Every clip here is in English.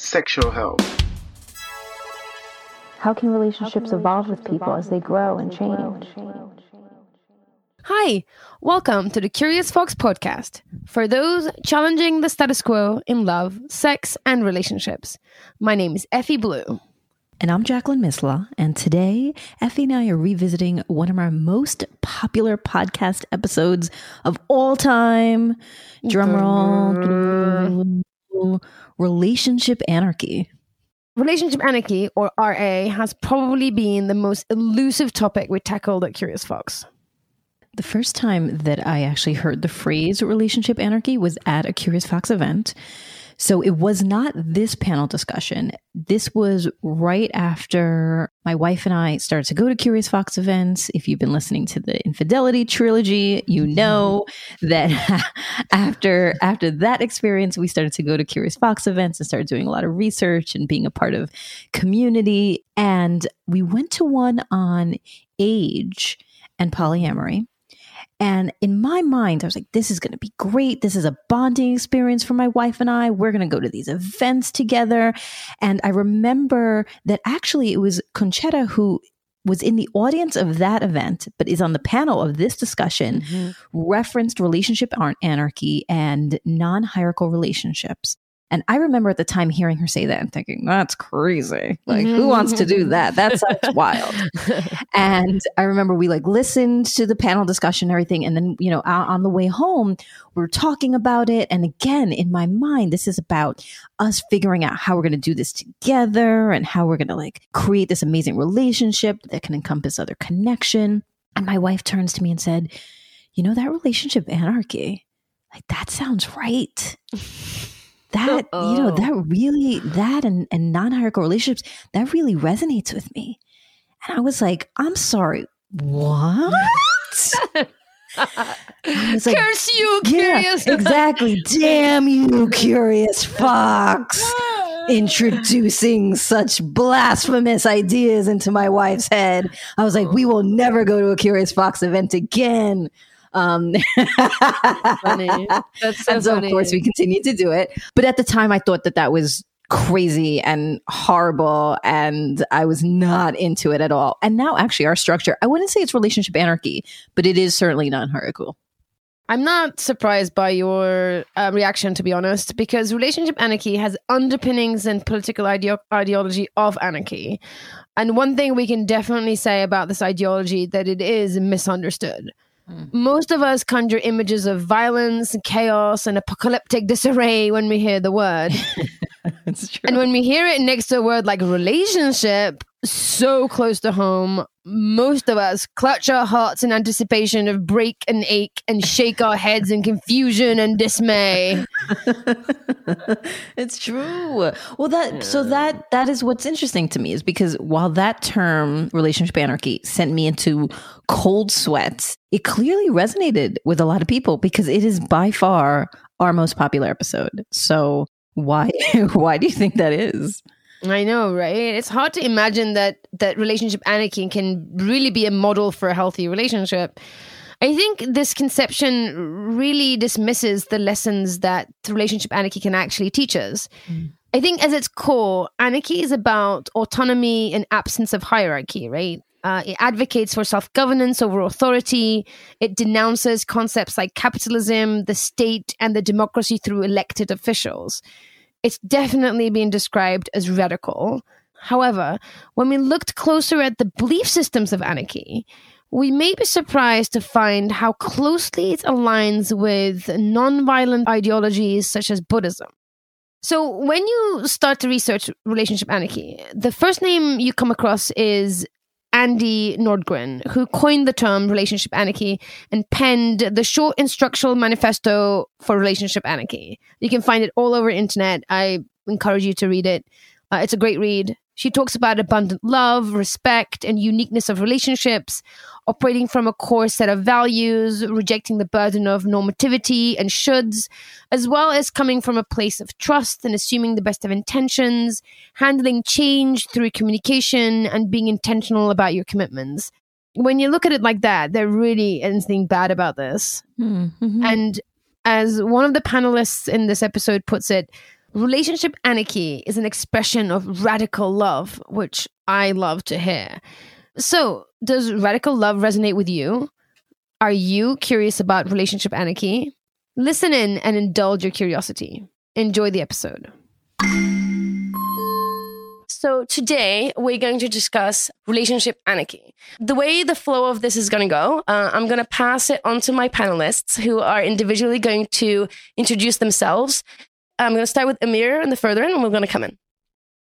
sexual health. How can relationships evolve with people as they grow and change? Hi, welcome to the Curious Fox podcast for those challenging the status quo in love, sex, and relationships. My name is Effie Blue. And I'm Jacqueline Misla, and today Effie and I are revisiting one of our most popular podcast episodes of all time. Drumroll. Relationship Anarchy. Relationship anarchy, or RA, has probably been the most elusive topic we tackled at Curious Fox. The first time that I actually heard the phrase relationship anarchy was at a Curious Fox event. So it was not this panel discussion. This was right after my wife and I started to go to Curious Fox events. If you've been listening to the Infidelity trilogy, you mm-hmm. know that after after that experience, we started to go to Curious Fox events and started doing a lot of research and being a part of community. And we went to one on age and polyamory. And in my mind, I was like, this is going to be great. This is a bonding experience for my wife and I. We're going to go to these events together. And I remember that actually it was Concetta who was in the audience of that event, but is on the panel of this discussion, mm-hmm. referenced relationship ar- anarchy and non hierarchical relationships. And I remember at the time hearing her say that and thinking, that's crazy. Like, who wants to do mm-hmm. that? That sounds wild. And I remember we like listened to the panel discussion and everything. And then, you know, on the way home, we are talking about it. And again, in my mind, this is about us figuring out how we're going to do this together and how we're going to like create this amazing relationship that can encompass other connection. And my wife turns to me and said, you know, that relationship anarchy, like that sounds right that you know that really that and, and non-hierarchical relationships that really resonates with me. And i was like i'm sorry what? Like, Curse you, yeah, curious. exactly. Damn you curious fox. Introducing such blasphemous ideas into my wife's head. I was like we will never go to a curious fox event again um. That's so and so funny. of course we continued to do it but at the time i thought that that was crazy and horrible and i was not into it at all and now actually our structure i wouldn't say it's relationship anarchy but it is certainly non-hierarchical I'm not surprised by your uh, reaction, to be honest, because relationship anarchy has underpinnings and political ideo- ideology of anarchy. And one thing we can definitely say about this ideology that it is misunderstood. Most of us conjure images of violence, chaos, and apocalyptic disarray when we hear the word. it's true And when we hear it next to a word like relationship, so close to home, most of us clutch our hearts in anticipation of break and ache and shake our heads in confusion and dismay. it's true. Well, that so that that is what's interesting to me is because while that term relationship anarchy sent me into cold sweats, it clearly resonated with a lot of people because it is by far our most popular episode. So why why do you think that is? I know, right? It's hard to imagine that that relationship anarchy can really be a model for a healthy relationship. I think this conception really dismisses the lessons that relationship anarchy can actually teach us. I think, as its core, anarchy is about autonomy and absence of hierarchy, right? Uh, it advocates for self governance over authority. It denounces concepts like capitalism, the state, and the democracy through elected officials. It's definitely been described as radical. However, when we looked closer at the belief systems of anarchy, we may be surprised to find how closely it aligns with nonviolent ideologies such as Buddhism. So, when you start to research relationship anarchy, the first name you come across is Andie Nordgren, who coined the term relationship anarchy and penned the short instructional manifesto for relationship anarchy. You can find it all over internet. I encourage you to read it. Uh, it's a great read. She talks about abundant love, respect, and uniqueness of relationships, operating from a core set of values, rejecting the burden of normativity and shoulds, as well as coming from a place of trust and assuming the best of intentions, handling change through communication, and being intentional about your commitments. When you look at it like that, there really isn't anything bad about this. Mm-hmm. And as one of the panelists in this episode puts it, relationship anarchy is an expression of radical love, which I love to hear. So, does radical love resonate with you? Are you curious about relationship anarchy? Listen in and indulge your curiosity. Enjoy the episode. So, today we're going to discuss relationship anarchy. The way the flow of this is going to go, uh, I'm going to pass it on to my panelists who are individually going to introduce themselves. I'm going to start with Amir and the further end, and we're going to come in.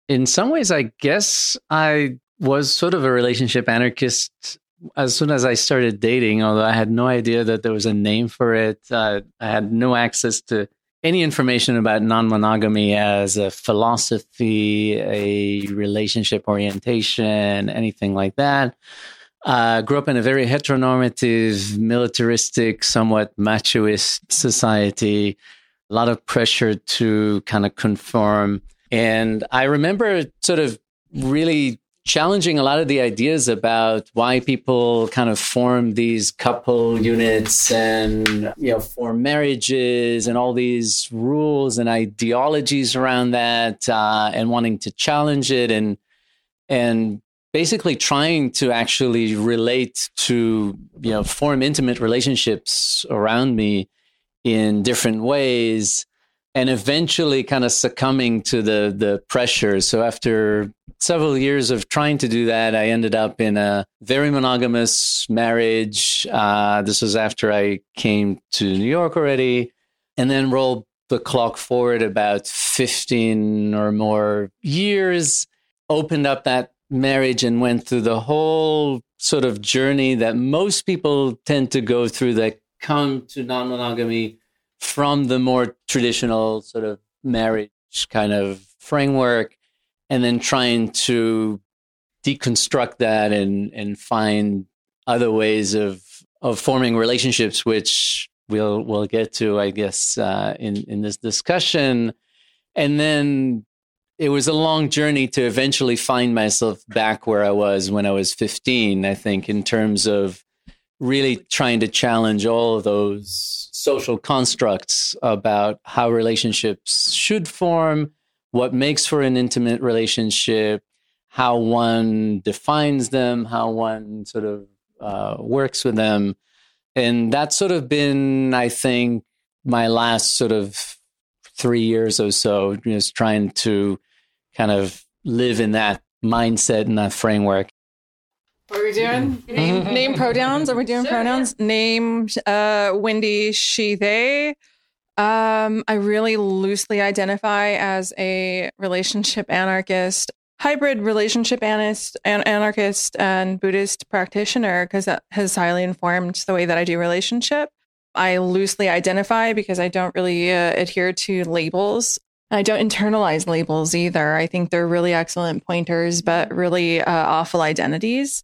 In some ways, I guess I was sort of a relationship anarchist as soon as I started dating, although I had no idea that there was a name for it. Uh, I had no access to any information about non monogamy as a philosophy, a relationship orientation, anything like that. Uh, grew up in a very heteronormative, militaristic, somewhat machoist society. A lot of pressure to kind of conform. And I remember sort of really challenging a lot of the ideas about why people kind of form these couple units and you know form marriages and all these rules and ideologies around that uh, and wanting to challenge it and and basically trying to actually relate to you know form intimate relationships around me in different ways and eventually kind of succumbing to the the pressure. So after several years of trying to do that, I ended up in a very monogamous marriage. Uh, this was after I came to New York already, and then rolled the clock forward about fifteen or more years. Opened up that marriage and went through the whole sort of journey that most people tend to go through that come to non monogamy from the more traditional sort of marriage kind of framework and then trying to deconstruct that and and find other ways of of forming relationships which we'll we'll get to i guess uh, in in this discussion. And then it was a long journey to eventually find myself back where i was when i was 15 i think in terms of really trying to challenge all of those social constructs about how relationships should form, what makes for an intimate relationship, how one defines them, how one sort of uh, works with them. And that's sort of been, I think, my last sort of three years or so, just trying to kind of live in that mindset and that framework. What are we doing? Name, name pronouns. Are we doing sure, pronouns? Yeah. Name uh, Wendy, she, they. Um, I really loosely identify as a relationship anarchist, hybrid relationship anarchist, anarchist and Buddhist practitioner because that has highly informed the way that I do relationship. I loosely identify because I don't really uh, adhere to labels. I don't internalize labels either. I think they're really excellent pointers, but really uh, awful identities.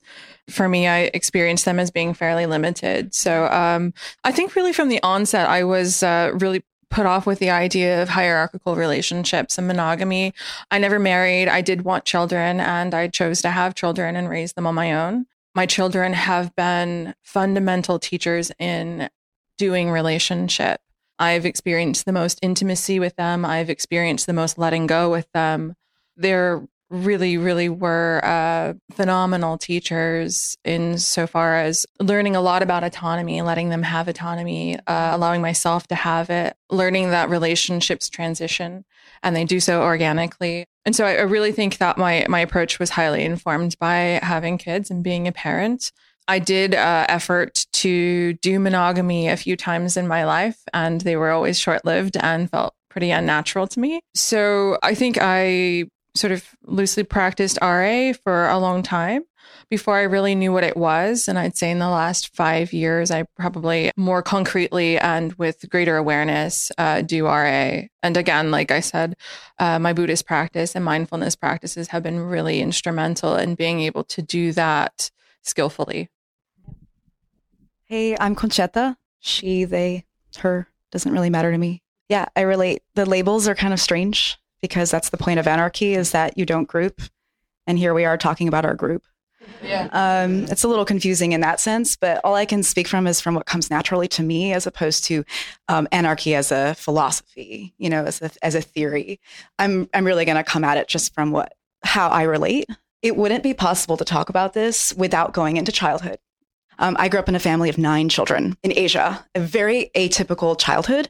For me, I experience them as being fairly limited. So um, I think really from the onset, I was uh, really put off with the idea of hierarchical relationships and monogamy. I never married. I did want children and I chose to have children and raise them on my own. My children have been fundamental teachers in doing relationship I've experienced the most intimacy with them. I've experienced the most letting go with them. They're really, really were uh, phenomenal teachers in so far as learning a lot about autonomy, letting them have autonomy, uh, allowing myself to have it, learning that relationships transition, and they do so organically. And so I, I really think that my my approach was highly informed by having kids and being a parent. I did uh, effort to do monogamy a few times in my life, and they were always short lived and felt pretty unnatural to me. So I think I sort of loosely practiced RA for a long time before I really knew what it was. And I'd say in the last five years, I probably more concretely and with greater awareness uh, do RA. And again, like I said, uh, my Buddhist practice and mindfulness practices have been really instrumental in being able to do that skillfully. Hey, I'm Concetta. She, they, her doesn't really matter to me. Yeah, I relate. The labels are kind of strange because that's the point of anarchy is that you don't group. And here we are talking about our group. Yeah. Um, it's a little confusing in that sense, but all I can speak from is from what comes naturally to me, as opposed to um, anarchy as a philosophy, you know, as a, as a theory. I'm I'm really going to come at it just from what how I relate. It wouldn't be possible to talk about this without going into childhood. Um, I grew up in a family of nine children in Asia, a very atypical childhood.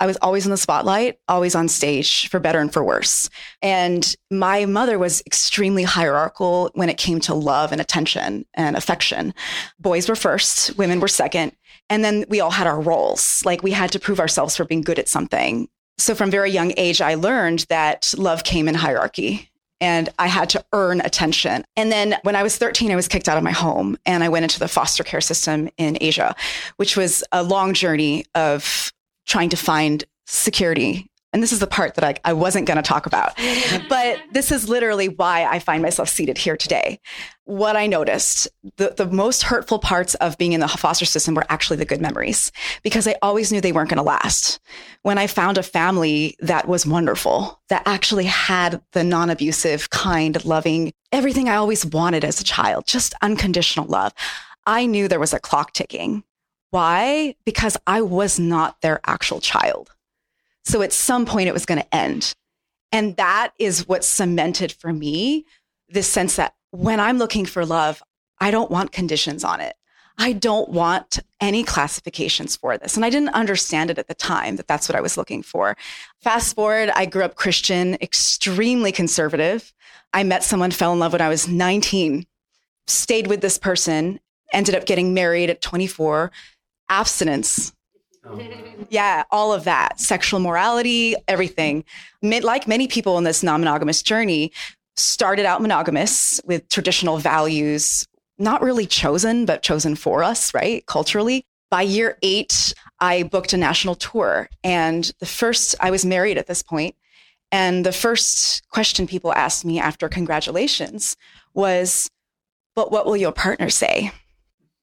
I was always in the spotlight, always on stage, for better and for worse. And my mother was extremely hierarchical when it came to love and attention and affection. Boys were first, women were second. And then we all had our roles. Like we had to prove ourselves for being good at something. So from very young age, I learned that love came in hierarchy and I had to earn attention. And then when I was 13, I was kicked out of my home and I went into the foster care system in Asia, which was a long journey of trying to find security. And this is the part that I, I wasn't going to talk about. but this is literally why I find myself seated here today. What I noticed, the, the most hurtful parts of being in the foster system were actually the good memories because I always knew they weren't going to last. When I found a family that was wonderful, that actually had the non abusive, kind, loving, everything I always wanted as a child, just unconditional love, I knew there was a clock ticking why? Because I was not their actual child. So at some point it was going to end. And that is what cemented for me this sense that when I'm looking for love, I don't want conditions on it. I don't want any classifications for this. And I didn't understand it at the time that that's what I was looking for. Fast forward, I grew up Christian, extremely conservative. I met someone, fell in love when I was 19, stayed with this person, ended up getting married at 24, abstinence. Oh. Yeah, all of that, sexual morality, everything. Like many people in this non monogamous journey, started out monogamous with traditional values, not really chosen, but chosen for us, right? Culturally. By year eight, I booked a national tour. And the first, I was married at this point, And the first question people asked me after congratulations was, But what will your partner say?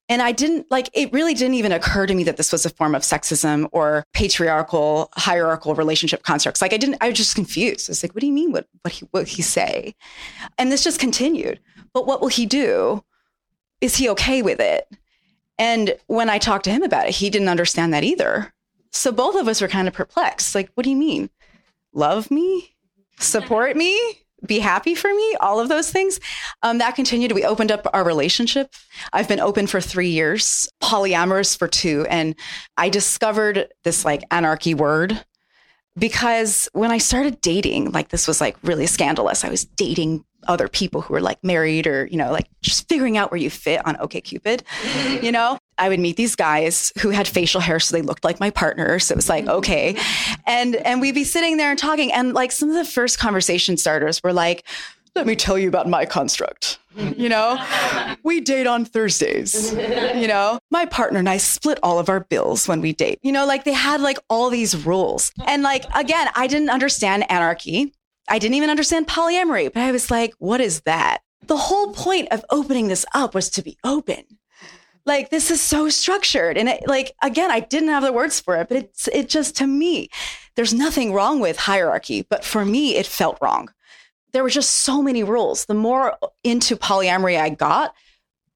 And I didn't like it really didn't even occur to me that this was a form of sexism or patriarchal, hierarchical relationship constructs. Like I didn't, I was just confused. I was like, what do you mean? What what he what he say? And this just continued. But what will he do? Is he okay with it? And when I talked to him about it, he didn't understand that either. So both of us were kind of perplexed. Like, what do you mean? Love me? Support me? Be happy for me, all of those things. Um, that continued. We opened up our relationship. I've been open for three years, polyamorous for two. And I discovered this like anarchy word because when I started dating, like this was like really scandalous. I was dating other people who were like married or, you know, like just figuring out where you fit on OKCupid, you know? I would meet these guys who had facial hair so they looked like my partner. So it was like, mm-hmm. okay. And and we'd be sitting there and talking. And like some of the first conversation starters were like, let me tell you about my construct. Mm-hmm. You know, we date on Thursdays. You know, my partner and I split all of our bills when we date. You know, like they had like all these rules. And like, again, I didn't understand anarchy. I didn't even understand polyamory, but I was like, what is that? The whole point of opening this up was to be open. Like this is so structured. And it, like, again, I didn't have the words for it, but it's, it just, to me, there's nothing wrong with hierarchy, but for me, it felt wrong. There were just so many rules. The more into polyamory I got,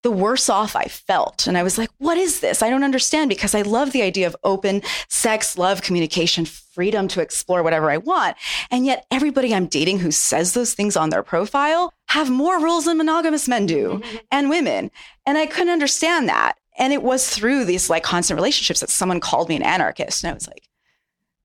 the worse off I felt. And I was like, what is this? I don't understand because I love the idea of open sex, love, communication, freedom to explore whatever I want. And yet everybody I'm dating who says those things on their profile have more rules than monogamous men do mm-hmm. and women. And I couldn't understand that. And it was through these like constant relationships that someone called me an anarchist. And I was like,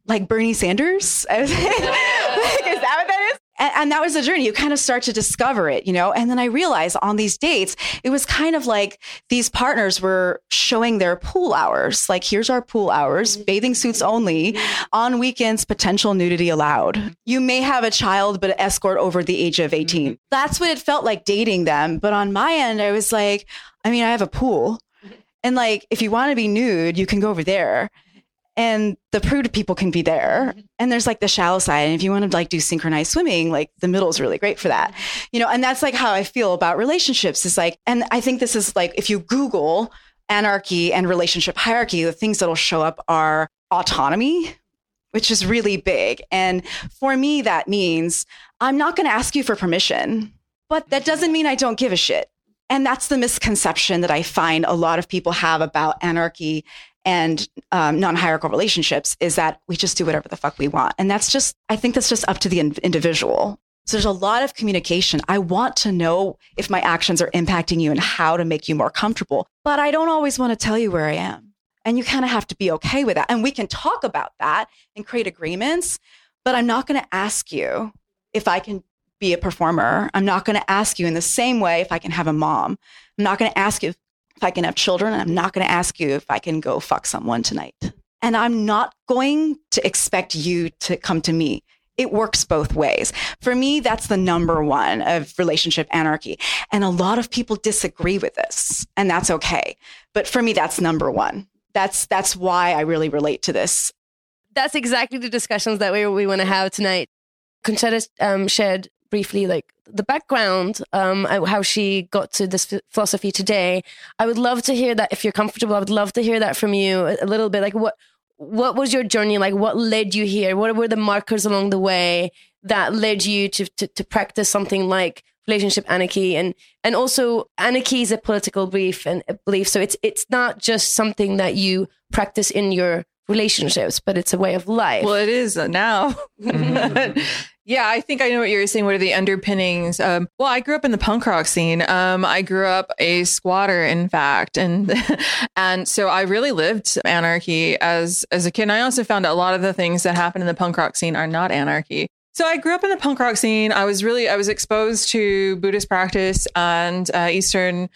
like Bernie Sanders? I was like, like, is that what that is? And, and, that was the journey. You kind of start to discover it, you know? And then I realized on these dates, it was kind of like these partners were showing their pool hours. Like, here's our pool hours, mm-hmm. bathing suits only. On weekends, potential nudity allowed. You may have a child, but escort over the age of 18. Mm-hmm. That's what it felt like dating them. But on my end, I was like, I mean, I have a pool. Mm-hmm. And like, if you want to be nude, you can go over there and the prude people can be there. Mm-hmm. and there's like the shallow side. And if you want to like do synchronized swimming like the middle is really great for that. You know and that's like how i feel about relationships is like and i think this is like if you google anarchy and relationship hierarchy the things that'll show up are autonomy which is really big. And for me that means i'm not going to ask you for permission but that doesn't mean i don't give a shit. And that's the misconception that I find a lot of people have about anarchy and um, non-hierarchical relationships is that we just do whatever the fuck we want. And that's just i think that's just up to the in- individual. So there's a lot of communication. I want to know if my actions are impacting you and how to make you more comfortable but i don't always want to tell you where i am. And you kind of have to be okay with that. And we can talk about that and create agreements but i'm not going to ask you if i can be a performer. I'm not going to ask you in the same way if i can have a mom. I'm not going to ask you if I can have children, I'm not going to ask you if I can go fuck someone tonight. And I'm not going to expect you to come to me. It works both ways. For me, that's the number one of relationship anarchy. And a lot of people disagree with this, and that's okay. But for me, that's number one. That's that's why I really relate to this. That's exactly the discussions that we, we want to have tonight. Concetta um, shared briefly like the background, um, how she got to this philosophy today. I would love to hear that if you're comfortable. I would love to hear that from you a little bit. Like what what was your journey like? What led you here? What were the markers along the way that led you to to, to practice something like relationship anarchy and and also anarchy is a political belief and belief. So it's it's not just something that you practice in your relationships, but it's a way of life. Well, it is now. Mm-hmm. Yeah, I think I know what you're saying. What are the underpinnings? Um, well, I grew up in the punk rock scene. Um, I grew up a squatter, in fact, and and so I really lived anarchy as as a kid. And I also found out a lot of the things that happen in the punk rock scene are not anarchy. So I grew up in the punk rock scene. I was really I was exposed to Buddhist practice and uh, Eastern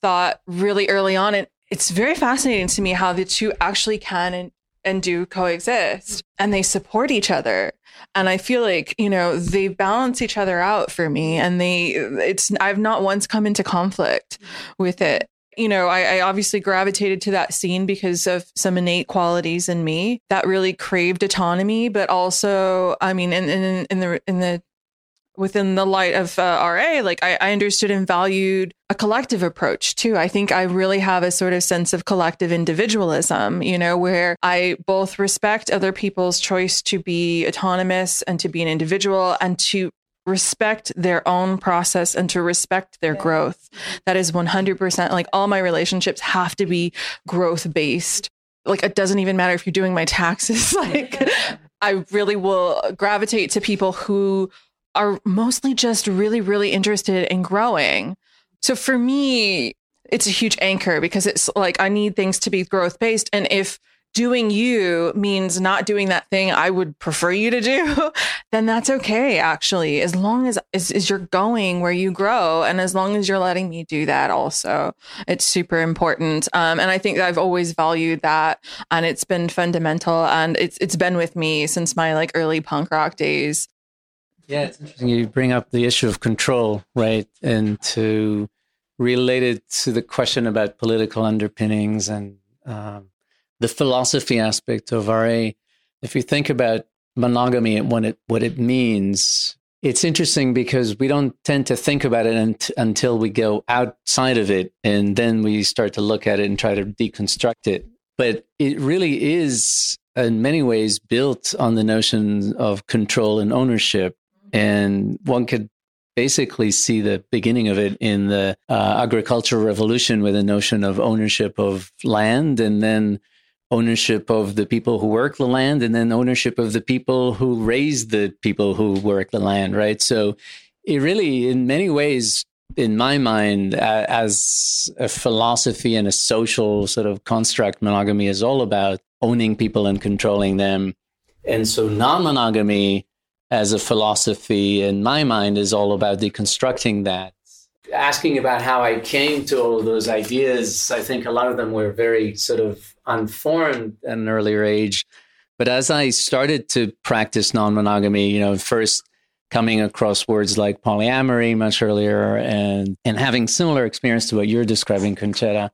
thought really early on, and it's very fascinating to me how the two actually can and, do coexist, and they support each other. And i feel like you know they balance each other out for me and they it's i've not once come into conflict with it. You know I, I, obviously gravitated to that scene because of some innate qualities in me that really craved autonomy but also i mean in, in, in the in the within the light of uh, RA, like I, I, understood and valued a collective approach too. I think I really have a sort of sense of collective individualism, you know, where I both respect other people's choice to be autonomous and to be an individual and to respect their own process and to respect their yeah. growth. That is 100% like all my relationships have to be growth based. Like it doesn't even matter if you're doing my taxes. like I really will gravitate to people who are mostly just really, really interested in growing. So for me, it's a huge anchor because it's like I need things to be growth based. And if doing you means not doing that thing I would prefer you to do, then that's okay, actually, as long as, as, as, you're going where you grow and as long as you're letting me do that also. It's super important. Um, and I think I've always valued that and it's been fundamental and it's it's been with me since my like early punk rock days. Yeah, it's interesting. You bring up the issue of control, right? And to relate it to the question about political underpinnings and um, the philosophy aspect of RA. If you think about monogamy and what it what it means, it's interesting because we don't tend to think about it until we go outside of it, and then we start to look at it and try to deconstruct it. But it really is, in many ways, built on the notion of control and ownership and one could basically see the beginning of it in the uh, agricultural revolution with the notion of ownership of land and then ownership of the people who work the land and then ownership of the people who raise the people who work the land right? So it really in many ways in my mind uh, as a philosophy and a social sort of construct monogamy is all about owning people and controlling them. And so non-monogamy as a philosophy in my mind is all about deconstructing that. Asking about how I came to all of those ideas, I think a lot of them were very sort of unformed at an earlier age. But as I started to practice non monogamy, you know, first coming across words like polyamory much earlier and, and having similar experience to what you're describing, Concetta,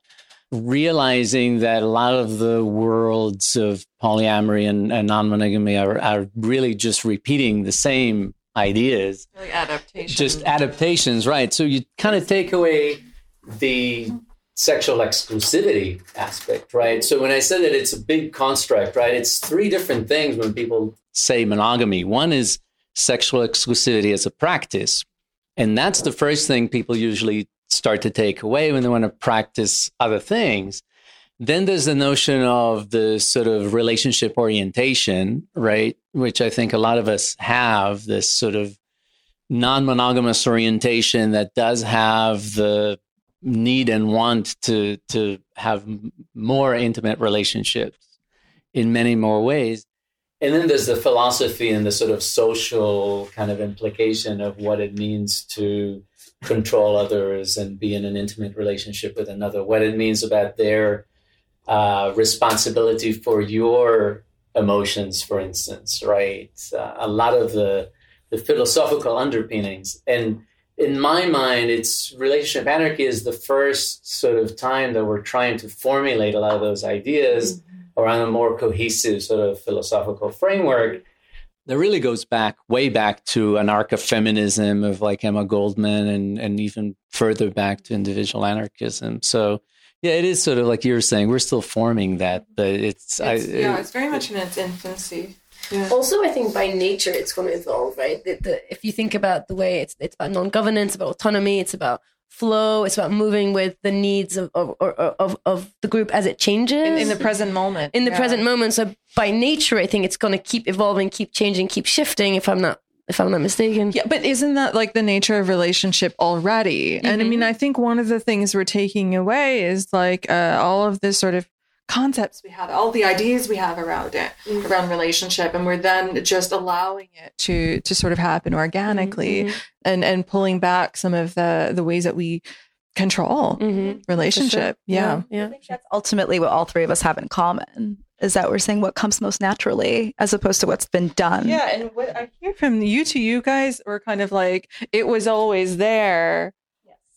realizing that a lot of the worlds of polyamory and, and non-monogamy are, are really just repeating the same ideas. Like adaptations. just adaptations right. So you kind of take away the sexual exclusivity aspect right? So when i said that it's a big construct right it's three different things when people say monogamy. One is sexual exclusivity as a practice and that's the first thing people usually start to take away when they want to practice other things. Then there's the notion of the sort of relationship orientation, right? Which I think a lot of us have this sort of non monogamous orientation that does have the need and want to, to have more intimate relationships in many more ways. And then there's the philosophy and the sort of social kind of implication of what it means to control others and be in an intimate relationship with another, what it means about their uh, responsibility for your emotions, for instance, right? Uh, a lot of the, the philosophical underpinnings. And in my mind, it's relationship anarchy is the first sort of time that we're trying to formulate a lot of those ideas mm-hmm. around a more cohesive sort of philosophical framework that really goes back way back to anarcho-feminism of like Emma Goldman and and even further back to individual anarchism. So yeah, it is sort of like you were saying, we're still forming that, but it's, it's I, yeah, it's very much in its infancy. Yeah. Also, I think by nature it's going to evolve, right? The, the, if you think about the way it's it's about non-governance, about autonomy, it's about flow. It's about moving with the needs of of, of, of the group as it changes in, in the present moment. In the yeah. present moment. So by nature, I think it's going to keep evolving, keep changing, keep shifting. If I'm not if I'm not mistaken. Yeah, but isn't that like the nature of relationship already? Mm-hmm. And I mean, I think one of the things we're taking away is like uh, all of this sort of concepts we have, all the ideas we have around it, mm-hmm. around relationship, and we're then just allowing it to to sort of happen organically, mm-hmm. and and pulling back some of the the ways that we control mm-hmm. relationship. Sure. Yeah. yeah, yeah. I think that's ultimately what all three of us have in common. Is that we're saying what comes most naturally as opposed to what's been done. Yeah, and what I hear from you to you guys were kind of like it was always there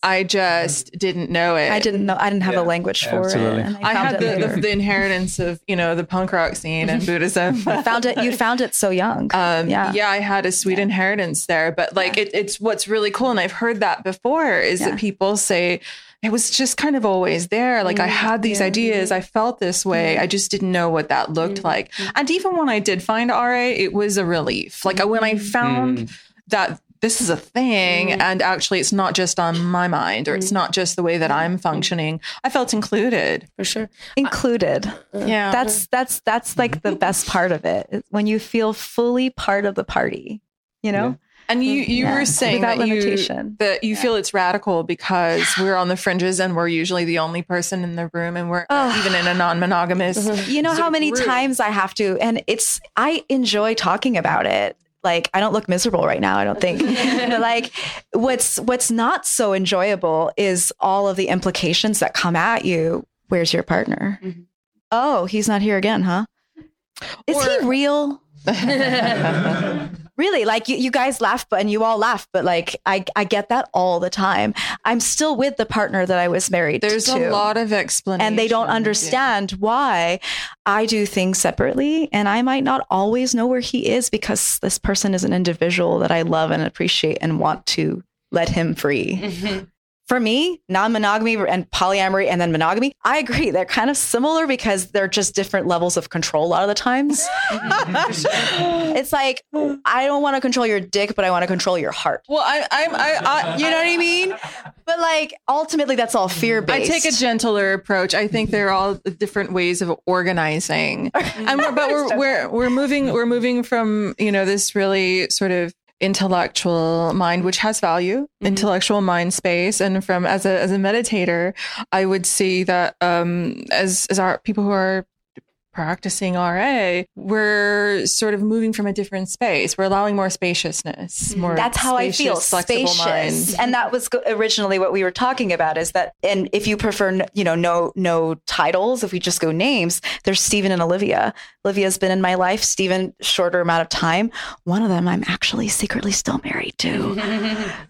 I just didn't know it. I didn't know. I didn't have yeah, a language for absolutely. it. I, I had the, the, the, inheritance of you know the punk rock scene and Buddhism. found it. You found it so young. Um, yeah, yeah. I had a sweet yeah. inheritance there, but like yeah. it, it's what's really cool, and I've heard that before is that people say it was just kind of always there. Like mm-hmm. I had these ideas, I felt this way, mm-hmm. I just didn't know what that looked mm-hmm. like. And even when I did find RA, it was a relief. Like when I found mm. that this is a thing mm. and actually it's not just on my mind or mm. it's not just the way that i'm functioning i felt included for sure included uh, yeah that's that's that's like the best part of it when you feel fully part of the party you know yeah. And you, you yeah. were saying that limitation. you, that you yeah. feel it's radical because we're on the fringes and we're usually the only person in the room and we're oh. even in a non-monogamous. Mm-hmm. You know how many group. times I have to, and it's, I enjoy talking about it like I don't look miserable right now, I don't think. but like what's what's not so enjoyable is all of the implications that come at you. Where's your partner? Mm-hmm. Oh, he's not here again, huh? Is or, he real? really like you, you guys laugh but and you all laugh but like I, I get that all the time. I'm still with the partner that i was married there's to. a lot of explanation. And they don't understand yeah. why i do things separately and i might not always know where he is because this person is an individual that i love and appreciate and want to let him free. Mm-hmm for me, non monogamy and polyamory and then monogamy, I agree. They're kind of similar because they're just different levels of control a lot of the times. it's like, I don't want to control your dick, but I want to control your heart. Well, I, I'm, I, I, you know what I mean? But like, ultimately, that's all fear based. I take a gentler approach. I think they're all different ways of organizing. and we're, but we're, we're, we're moving, we're moving from, you know, this really sort of intellectual mind which has value mm-hmm. intellectual mind space and from as a as a meditator i would see that um as as our people who are practicing RA, we're sort of moving from a different space. We're allowing more spaciousness, mm-hmm. more That's how I feel, spacious. mind. And that was originally what we were talking about is that, and if you prefer, you know, no, no titles, if we just go names, there's Stephen and Olivia. Olivia's been in my life, Stephen, shorter amount of time. One of them I'm actually secretly still married to.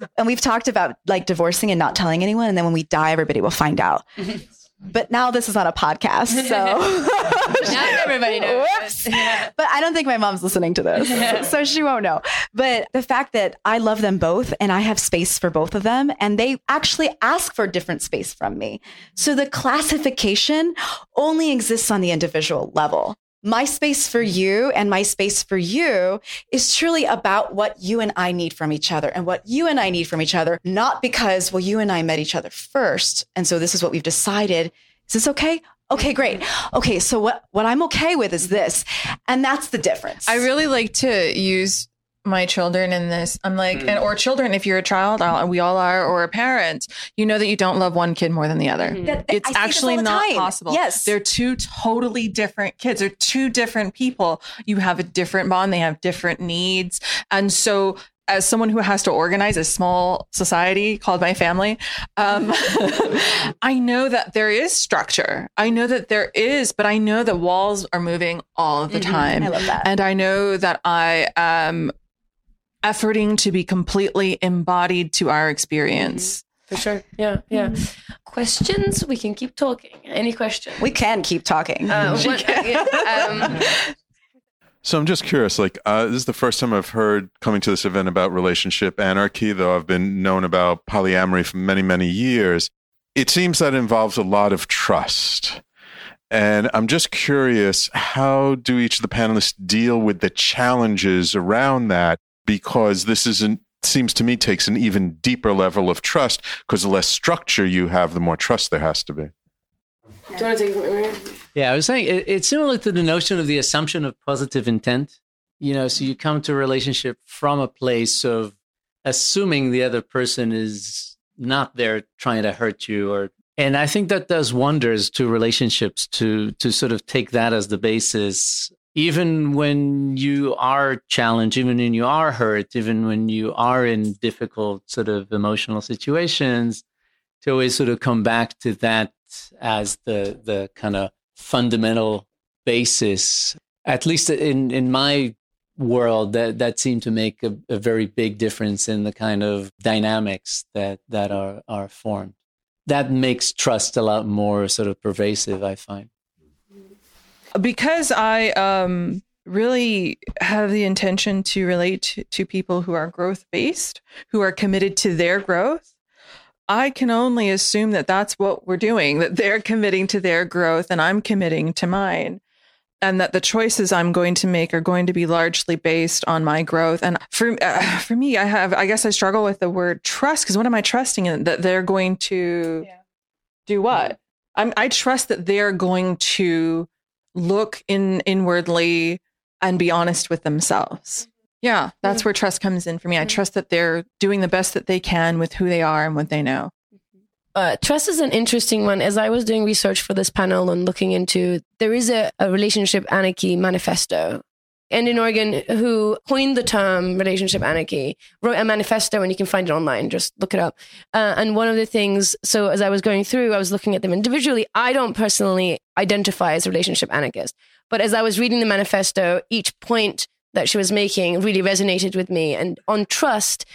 and we've talked about like divorcing and not telling anyone. And then when we die, everybody will find out. But now this is on a podcast, so Not everybody knows. Whoops. But I don't think my mom's listening to this, so she won't know. But the fact that I love them both and I have space for both of them, and they actually ask for different space from me. So the classification only exists on the individual level. My space for you and my space for you is truly about what you and I need from each other and what you and I need from each other, not because, well, you and I met each other first. And so this is what we've decided. Is this okay? Okay, great. Okay, so what, what I'm okay with is this. And that's the difference. I really like to use my children in this. I'm like, and or children, if you're a child, uh, we all are, or a parent, you know that you don't love one kid more than the other. That- that- it's I actually not time. possible. Yes. They're two totally different kids. They're two different people. You have a different bond. They have different needs. And so as someone who has to organize a small society called my family, um, I know that there is structure. I know that there is, but I know that walls are moving all of the time. I love that. And I know that I am efforting to be completely embodied to our experience. For sure. Yeah. Yeah. Questions? We can keep talking. Any questions? we can keep talking. Uh, what, yeah, um, So I'm just curious. Like, uh, this is the first time I've heard coming to this event about relationship anarchy, though I've been known about polyamory for many, many years. It seems that involves a lot of trust. And I'm just curious, how do each of the panelists deal with the challenges around that? Because this isn't seems to me takes an even deeper level of trust because the less structure you have, the more trust there has to be. do you take it, Maria? Yeah, I was saying it, it's similar to the notion of the assumption of positive intent. You know, so you come to a relationship from a place of assuming the other person is not there trying to hurt you or and I think that does wonders to relationships to to sort of take that as the basis even when you are challenged, even when you are hurt, even when you are in difficult sort of emotional situations, to always sort of come back to that as the the kind of fundamental basis. At least in in my world, that that seemed to make a, a very big difference in the kind of dynamics that that are are formed. That makes trust a lot more sort of pervasive. I find. Because I um really have the intention to relate to, to people who are growth based, who are committed to their growth. I can only assume that that's what we're doing, that they're committing to their growth and I'm committing to mine. And that the choices I'm going to make are going to be largely based on my growth. And for uh, for me, I have I guess I struggle with the word trust because what am I trusting in? That they're going to do what? I'm, I trust that they're going to look in inwardly and be honest with themselves. Yeah, that's where trust comes in for me. I trust that they're doing the best that they can with who they are and what they know. Uh, trust is an interesting one. As I was doing research for this panel and looking into, there is a, a relationship anarchy manifesto. Andie Nordgren who coined the term relationship anarchy, wrote a manifesto, and you can find it online. Just look it up. Uh, and one of the things, so as I was going through, I was looking at them individually. I don't personally identify as a relationship anarchist, but as I was reading the manifesto, each point that she was making really resonated with me. And on trust,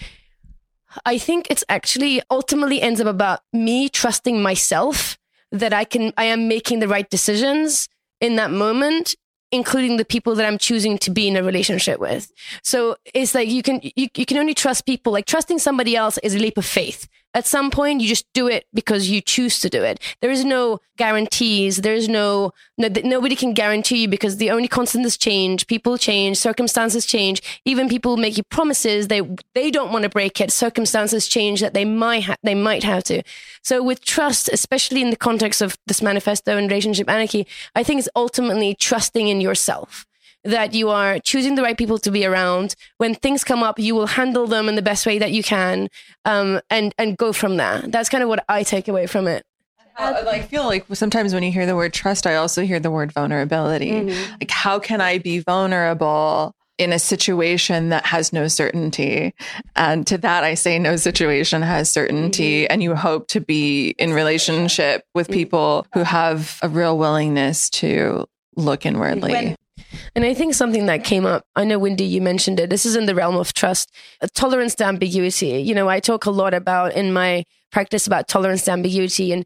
I think it's actually ultimately ends up about me trusting myself that I can, I am making the right decisions in that moment, including the people that I'm choosing to be in a relationship with. So it's like you can, you, you can only trust people. Like trusting somebody else is a leap of faith. At some point, you just do it because you choose to do it. There is no guarantees. There is no, no nobody can guarantee you because the only constant is change. People change, circumstances change. Even people make you promises they they don't want to break it. Circumstances change that they might ha- they might have to. So with trust, especially in the context of this manifesto and relationship anarchy, I think it's ultimately trusting in yourself that you are choosing the right people to be around. When things come up, you will handle them in the best way that you can, um, and and go from there. That's kind of what I take away from it. I like feel like sometimes when you hear the word trust, I also hear the word vulnerability. Mm-hmm. Like, how can I be vulnerable in a situation that has no certainty? And to that, I say no situation has certainty. And you hope to be in relationship with people who have a real willingness to look inwardly. And I think something that came up, I know, Wendy, you mentioned it. This is in the realm of trust, a tolerance to ambiguity. You know, I talk a lot about in my practice about tolerance to ambiguity and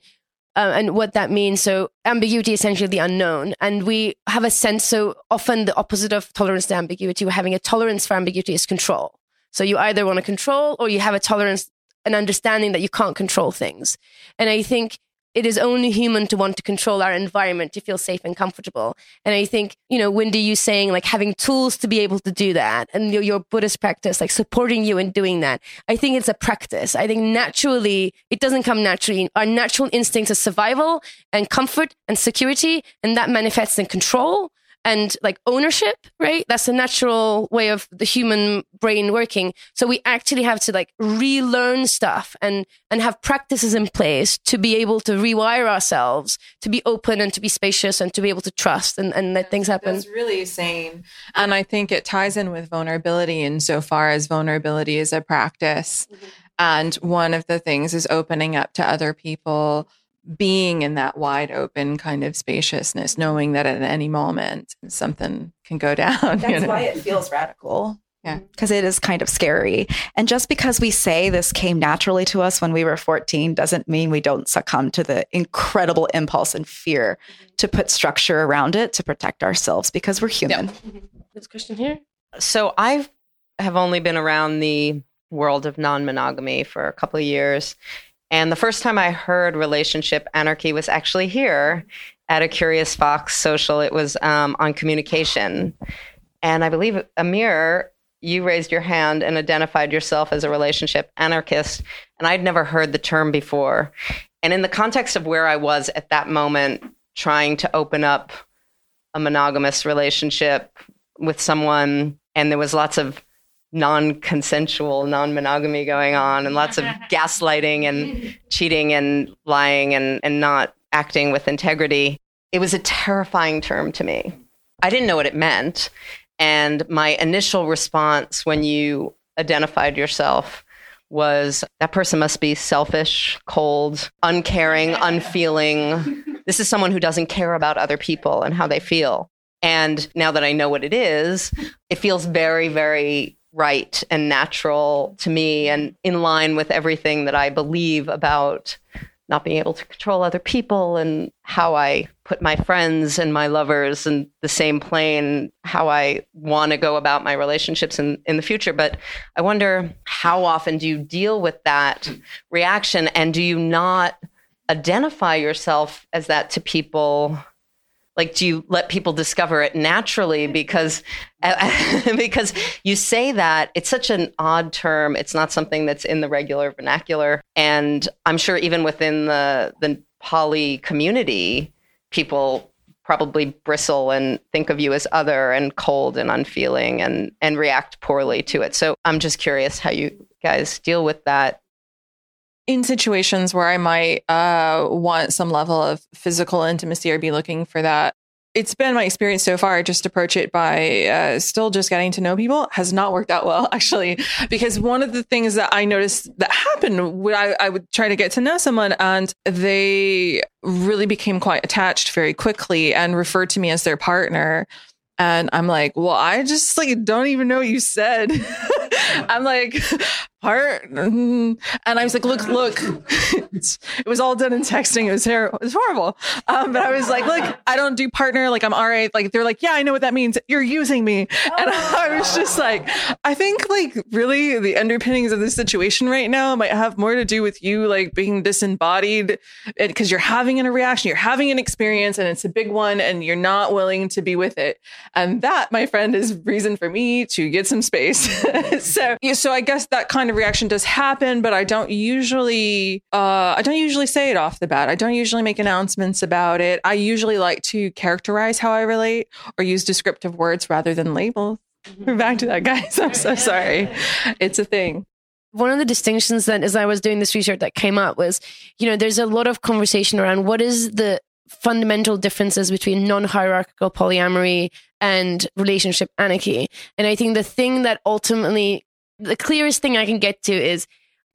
uh, and what that means. So ambiguity is essentially the unknown, and we have a sense. So often, the opposite of tolerance to ambiguity, we're having a tolerance for ambiguity is control. So you either want to control or you have a tolerance, an understanding that you can't control things. And I think it is only human to want to control our environment to feel safe and comfortable. And I think, you know, Wendy, you saying like having tools to be able to do that and your, your Buddhist practice, like supporting you in doing that. I think it's a practice. I think naturally, it doesn't come naturally. Our natural instincts are survival and comfort and security, and that manifests in control and like ownership, right? That's a natural way of the human brain working. So we actually have to like relearn stuff and and have practices in place to be able to rewire ourselves, to be open and to be spacious and to be able to trust and, and let things happen. That's really sane. And I think it ties in with vulnerability insofar as vulnerability is a practice. Mm-hmm. And one of the things is opening up to other people, being in that wide open kind of spaciousness, knowing that at any moment something can go down. That's you know? why it feels radical. Yeah. Because it is kind of scary. And just because we say this came naturally to us when we were 14 doesn't mean we don't succumb to the incredible impulse and fear to put structure around it to protect ourselves because we're human. Mm-hmm. This question here. So I have only been around the world of non-monogamy for a couple of years. And the first time I heard relationship anarchy was actually here at a Curious Fox social. It was um, on communication. And I believe, Amir, you raised your hand and identified yourself as a relationship anarchist. And I'd never heard the term before. And in the context of where I was at that moment, trying to open up a monogamous relationship with someone, and there was lots of non consensual non monogamy going on, and lots of gaslighting and cheating and lying and, and not acting with integrity. It was a terrifying term to me. I didn't know what it meant. And my initial response when you identified yourself was that person must be selfish, cold, uncaring, unfeeling. This is someone who doesn't care about other people and how they feel. And now that I know what it is, it feels very, very right and natural to me and in line with everything that I believe about not being able to control other people and how I put my friends and my lovers in the same plane, how I want to go about my relationships in, in the future. But I wonder how often do you deal with that reaction and do you not identify yourself as that to people? Like, do you let people discover it naturally? Because because you say that it's such an odd term. It's not something that's in the regular vernacular, and I'm sure even within the the poly community, people probably bristle and think of you as other and cold and unfeeling and and react poorly to it. So I'm just curious how you guys deal with that in situations where I might uh, want some level of physical intimacy or be looking for that. It's been my experience so far. Just approach it by uh, still just getting to know people has not worked out well, actually. Because one of the things that I noticed that happened when I, I would try to get to know someone and they really became quite attached very quickly and referred to me as their partner. And I'm like, well, I just like don't even know what you said. I'm like, part. Mm-hmm. And I was like, look, look, it was all done in texting. It was terrible. It was horrible. Um, but I was like, look, I don't do partner. Like I'm all right. Like they're like, yeah, I know what that means. You're using me. And I was just like, I think like really the underpinnings of this situation right now might have more to do with you like being disembodied because you're having a reaction, you're having an experience and it's a big one and you're not willing to be with it. And that, my friend, is reason for me to get some space. so, yeah, so I guess that kind of reaction does happen, but I don't usually, uh, Uh, I don't usually say it off the bat. I don't usually make announcements about it. I usually like to characterize how I relate or use descriptive words rather than labels. We're mm-hmm. back to that, guys. I'm so sorry. It's a thing. one of the distinctions that as I was doing this research that came up was, you know, there's a lot of conversation around what is the fundamental differences between non-hierarchical polyamory and relationship anarchy. And I think the thing that ultimately the clearest thing I can get to is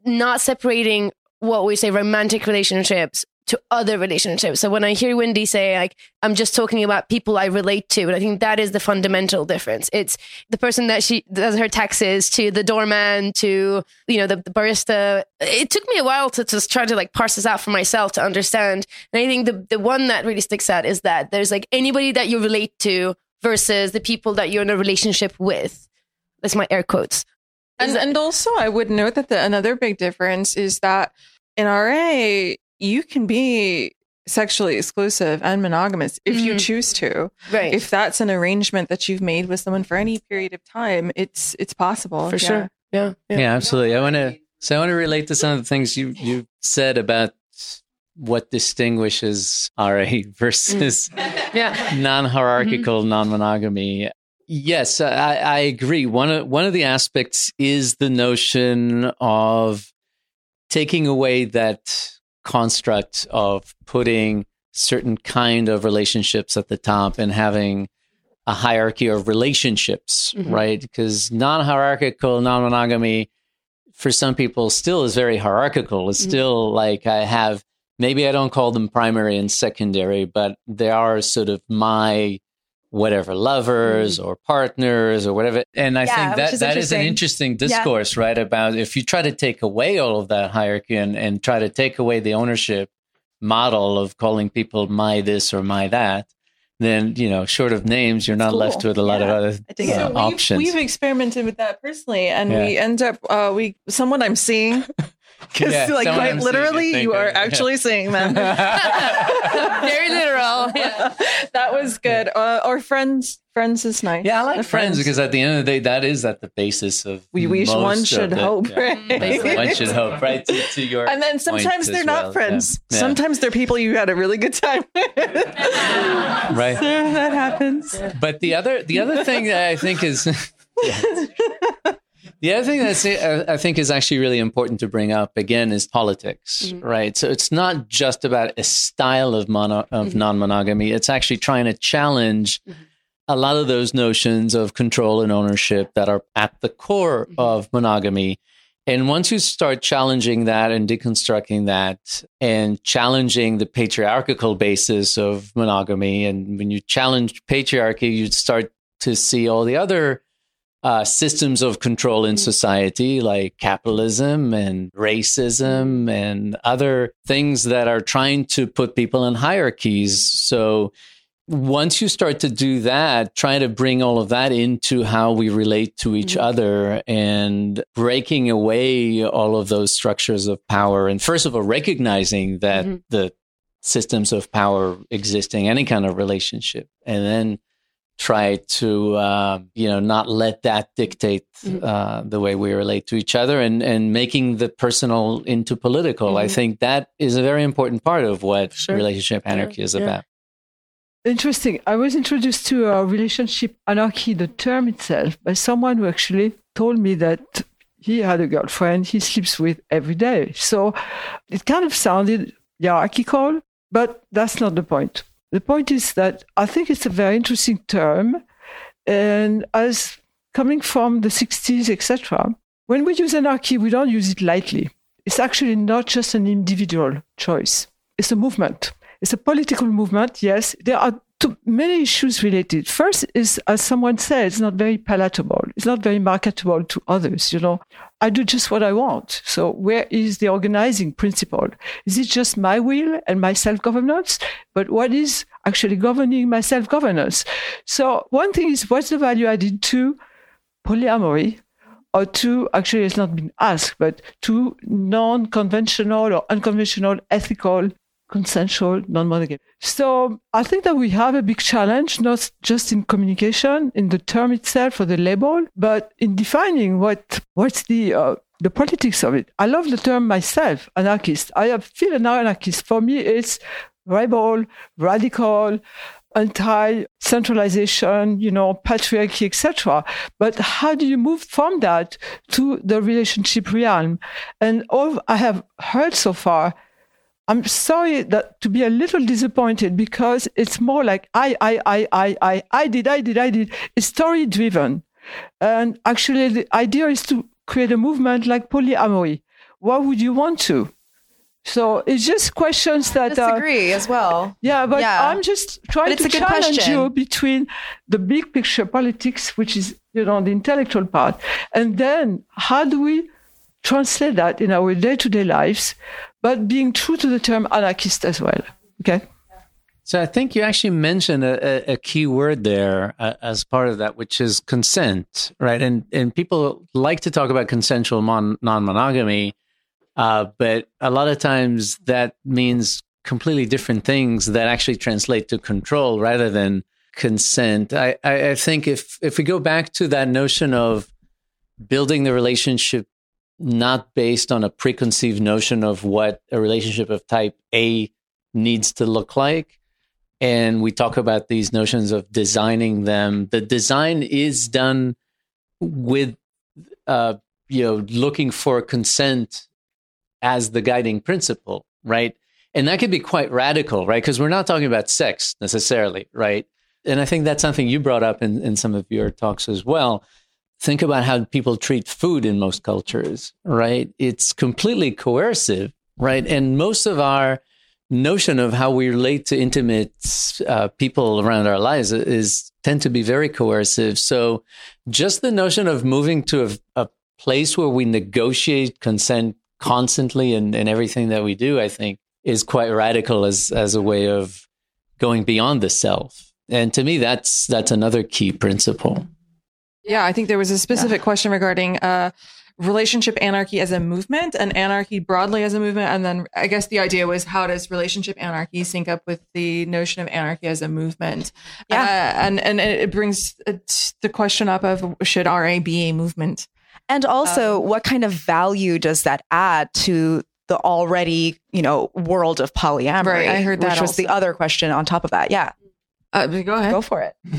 not separating what we say romantic relationships to other relationships. So when I hear Wendy say like I'm just talking about people I relate to, and I think that is the fundamental difference. It's the person that she does her taxes to the doorman to you know the, the barista. It took me a while to just try to like parse this out for myself to understand. And I think the the one that really sticks out is that there's like anybody that you relate to versus the people that you're in a relationship with. That's my air quotes. And, and also, I would note that the, another big difference is that in RA, you can be sexually exclusive and monogamous if mm-hmm. you choose to. Right. If that's an arrangement that you've made with someone for any period of time, it's it's possible. For yeah. sure. Yeah. Yeah, yeah absolutely. I want to so I want to relate to some of the things you you said about what distinguishes RA versus mm. yeah. non-hierarchical mm-hmm. non-monogamy. Yes, I, I agree. One of one of the aspects is the notion of taking away that construct of putting certain kind of relationships at the top and having a hierarchy of relationships, mm-hmm. right? Because non-hierarchical non-monogamy for some people still is very hierarchical. It's mm-hmm. still like I have maybe I don't call them primary and secondary, but they are sort of my whatever lovers mm. or partners or whatever. And I yeah, think that is that is an interesting discourse, yeah. right? About if you try to take away all of that hierarchy and, and try to take away the ownership model of calling people my this or my that, then you know, short of names, you're not cool. left with a lot yeah. of other i uh, so we've, options. We've experimented with that personally, and we end up uh, we someone I'm seeing Because, yeah, like, quite literally, you are actually seeing them. Very literal. Yeah. that was good. Uh, or friends. Friends is nice. Yeah, I like friends, friends, because at the end of the day, that is at the basis of. We wish one should the, hope, yeah. right? one should hope, right? To, to your and then sometimes they're not well. friends. Yeah. Sometimes they're people you had a really good time with. right. So that happens. But the other, the other thing that I think is. The other thing that I think is actually really important to bring up again is politics, mm-hmm. right? So it's not just about a style of mono, of mm-hmm. non-monogamy. It's actually trying to challenge mm-hmm. a lot of those notions of control and ownership that are at the core mm-hmm. of monogamy. And once you start challenging that and deconstructing that and challenging the patriarchal basis of monogamy, and when you challenge patriarchy, you start to see all the other uh, systems of control in mm-hmm. society like capitalism and racism and other things that are trying to put people in hierarchies. So once you start to do that, try to bring all of that into how we relate to each mm-hmm. other and breaking away all of those structures of power. And first of all, recognizing that mm-hmm. the systems of power existing, any kind of relationship, and then try to uh, you know not let that dictate mm-hmm. uh, the way we relate to each other and and making the personal into political mm-hmm. i think that is a very important part of what sure. relationship anarchy yeah. is yeah. about interesting i was introduced to a relationship anarchy the term itself by someone who actually told me that he had a girlfriend he sleeps with every day so it kind of sounded hierarchical but that's not the point the point is that I think it's a very interesting term, and as coming from the 60s, etc., when we use anarchy, we don't use it lightly. It's actually not just an individual choice. It's a movement. It's a political movement. Yes, there are too many issues related. First is, as someone said, it's not very palatable. It's not very marketable to others. You know, I do just what I want. So where is the organizing principle? Is it just my will and my self-governance? But what is actually governing my self-governance? So one thing is, what's the value added to polyamory? Or to, actually, it's not been asked, but to non conventional or unconventional ethical consensual non-monogamy. So I think that we have a big challenge, not just in communication, in the term itself or the label, but in defining what what's the uh, the politics of it. I love the term myself, anarchist. I feel an anarchist. For me, it's rebel, radical, anti-centralization, you know, patriarchy, etc. But how do you move from that to the relationship realm? And all I have heard so far, I'm sorry that to be a little disappointed because it's more like I, I, I, I, I, I did, I did, I did. It's story driven. And actually the idea is to create a movement like polyamory. What would you want to? So it's just questions that I disagree as well. Yeah, but Yeah. I'm just trying to challenge question. you between the big picture politics, which is you know the intellectual part, and then how do we translate that in our day-to-day lives, but being true to the term anarchist as well. Okay. So I think you actually mentioned a, a, a key word there uh, as part of that, which is consent, right? And and people like to talk about consensual mon- non-monogamy, uh, but a lot of times that means completely different things that actually translate to control rather than consent. I, I, I think if if we go back to that notion of building the relationship not based on a preconceived notion of what a relationship of type A needs to look like. And we talk about these notions of designing them. The design is done with, uh, you know, looking for consent as the guiding principle, right? And that could be quite radical, right? Because we're not talking about sex necessarily, right? And I think that's something you brought up in, in some of your talks as well think about how people treat food in most cultures, right? It's completely coercive, right? And most of our notion of how we relate to intimate uh, people around our lives is tend to be very coercive. So just the notion of moving to a, a place where we negotiate consent constantly and, and everything that we do, I think is quite radical as, as a way of going beyond the self. And to me, that's, that's another key principle. Yeah, I think there was a specific question regarding uh, relationship anarchy as a movement and anarchy broadly as a movement. And then I guess the idea was how does relationship anarchy sync up with the notion of anarchy as a movement? Yeah. and, and it brings uh, the question up of should RA be a movement? And also, Um, what kind of value does that add to the already, you know, world of polyamory? Right, I heard that Which was the other question on top of that. Yeah. Uh, go ahead. Go for it. now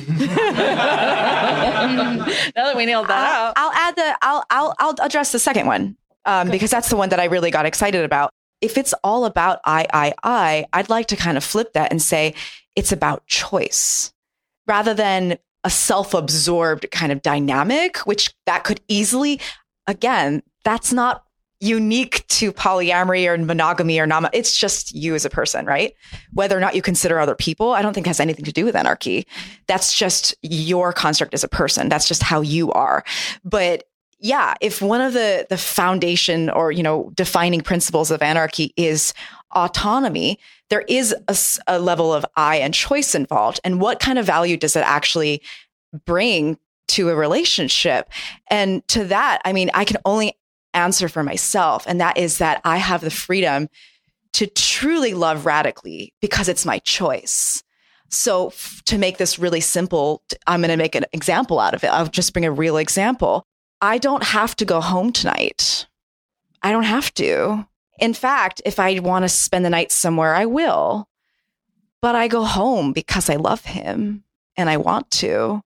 that we nailed that I'll, out. I'll add the I'll I'll I'll address the second one um, because that's the one that I really got excited about. If it's all about I I I, I'd like to kind of flip that and say it's about choice rather than a self-absorbed kind of dynamic, which that could easily, again, that's not unique to polyamory or monogamy or. It's just you as a person, right? Whether or not you consider other people, I don't think has anything to do with anarchy. That's just your construct as a person. That's just how you are. But yeah, if one of the the foundation or you know defining principles of anarchy is autonomy, there is a level of I and choice involved. And what kind of value does it actually bring to a relationship? And to that, I mean, I can only answer for myself, and that is that I have the freedom to truly love radically because it's my choice. So, f- to make this really simple, I'm going to make an example out of it. I'll just bring a real example. I don't have to go home tonight. I don't have to. In fact, if I want to spend the night somewhere, I will. But I go home because I love him and I want to.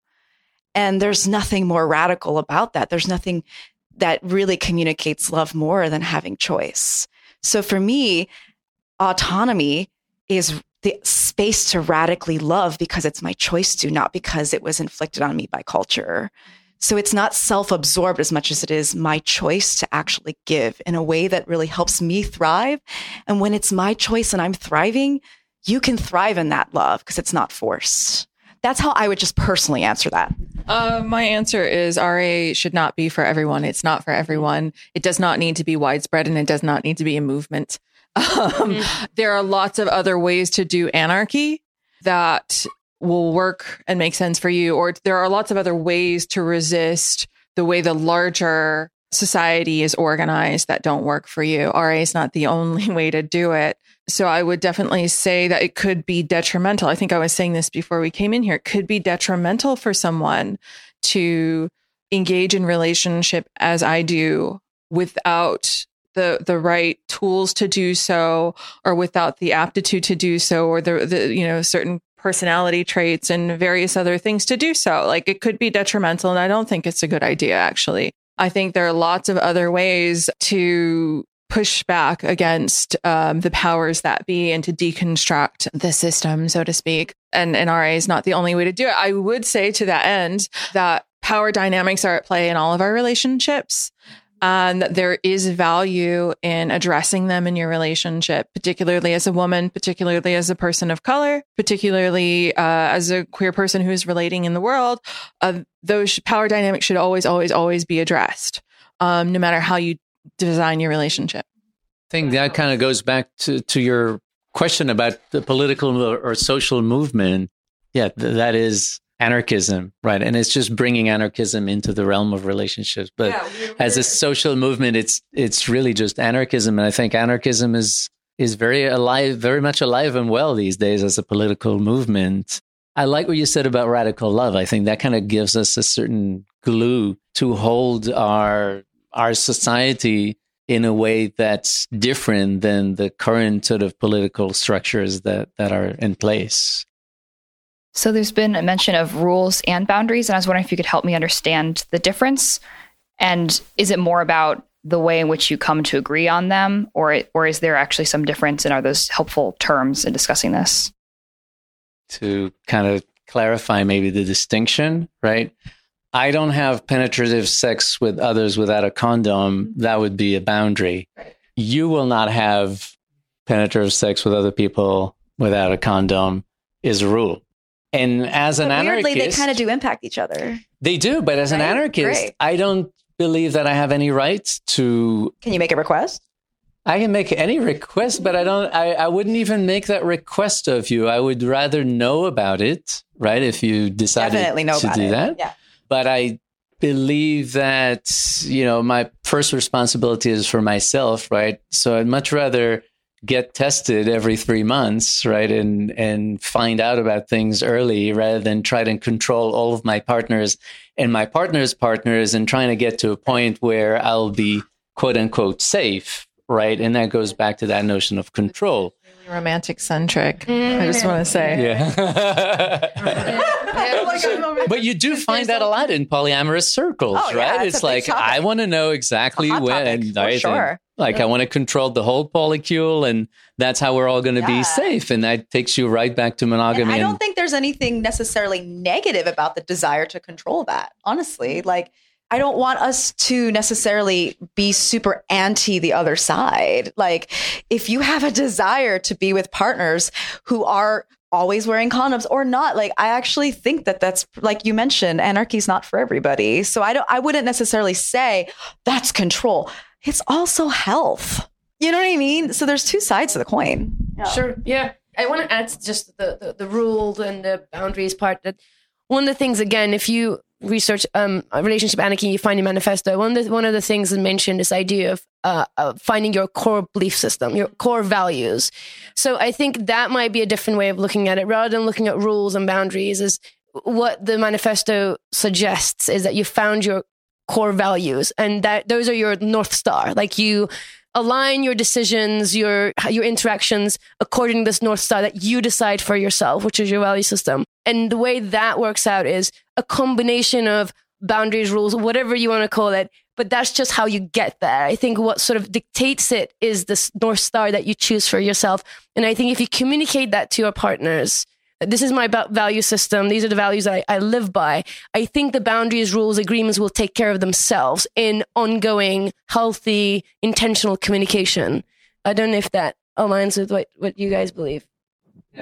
And there's nothing more radical about that. There's nothing that really communicates love more than having choice. So for me, autonomy is the space to radically love because it's my choice to, not because it was inflicted on me by culture. So it's not self absorbed as much as it is my choice to actually give in a way that really helps me thrive. And when it's my choice and I'm thriving, you can thrive in that love because it's not forced. That's how I would just personally answer that. Uh, my answer is RA should not be for everyone. It's not for everyone. It does not need to be widespread and it does not need to be a movement. Um, There are lots of other ways to do anarchy that will work and make sense for you. Or there are lots of other ways to resist the way the larger society is organized that don't work for you. RA is not the only way to do it. So I would definitely say that it could be detrimental. I think I was saying this before we came in here. It could be detrimental for someone to engage in relationship as I do without the the right tools to do so or without the aptitude to do so or the the you know certain personality traits and various other things to do so. Like it could be detrimental. And I don't think it's a good idea, actually. I think there are lots of other ways to push back against um, the powers that be and to deconstruct the system, so to speak. And NRA is not the only way to do it. I would say to that end that power dynamics are at play in all of our relationships and that there is value in addressing them in your relationship, particularly as a woman, particularly as a person of color, particularly uh, as a queer person who is relating in the world. Uh, those power dynamics should always, always, always be addressed, um, no matter how you design your relationship. I think that kind of goes back to, to your question about the political or, or social movement. Yeah, th- that is anarchism, right? And it's just bringing anarchism into the realm of relationships. But yeah, as a social movement, it's it's really just anarchism, and I think anarchism is is very alive, very much alive and well these days as a political movement. I like what you said about radical love. I think that kind of gives us a certain glue to hold our our society in a way that's different than the current sort of political structures that that are in place. So there's been a mention of rules and boundaries, and I was wondering if you could help me understand the difference. And is it more about the way in which you come to agree on them, or or is there actually some difference, and are those helpful terms in discussing this? To kind of clarify maybe the distinction, right? I don't have penetrative sex with others without a condom. That would be a boundary. You will not have penetrative sex with other people without a condom is a rule. And as an but anarchist, weirdly, they kind of do impact each other. They do, but as right? an anarchist, Great. I don't believe that I have any rights to. Can you make a request? I can make any request, but I don't. I, I wouldn't even make that request of you. I would rather know about it, right? If you decided Definitely know to do it. that, yeah. But I believe that you know my first responsibility is for myself, right? So I'd much rather get tested every three months, right? And, and find out about things early rather than try to control all of my partners and my partner's partners and trying to get to a point where I'll be quote unquote safe. Right. And that goes back to that notion of control. Really romantic centric. I just want to say. Yeah. but you do find that a lot in polyamorous circles, oh, right? Yeah, it's, it's like I want to know exactly when. Topic, sure. Like I want to control the whole polycule, and that's how we're all going to yeah. be safe. And that takes you right back to monogamy. And I don't and, think there's anything necessarily negative about the desire to control that. Honestly, like I don't want us to necessarily be super anti the other side. Like, if you have a desire to be with partners who are always wearing condoms or not, like, I actually think that that's like you mentioned, anarchy is not for everybody. So I don't, I wouldn't necessarily say that's control it's also health. You know what I mean? So there's two sides to the coin. Yeah. Sure. Yeah. I want to add just the, the, the rules and the boundaries part that one of the things, again, if you research um, relationship anarchy, you find a manifesto. One of the, one of the things that mentioned this idea of, uh, of finding your core belief system, your core values. So I think that might be a different way of looking at it rather than looking at rules and boundaries is what the manifesto suggests is that you found your core values and that those are your north star like you align your decisions your your interactions according to this north star that you decide for yourself which is your value system and the way that works out is a combination of boundaries rules whatever you want to call it but that's just how you get there i think what sort of dictates it is this north star that you choose for yourself and i think if you communicate that to your partners this is my value system. These are the values I, I live by. I think the boundaries, rules, agreements will take care of themselves in ongoing, healthy, intentional communication. I don't know if that aligns with what, what you guys believe.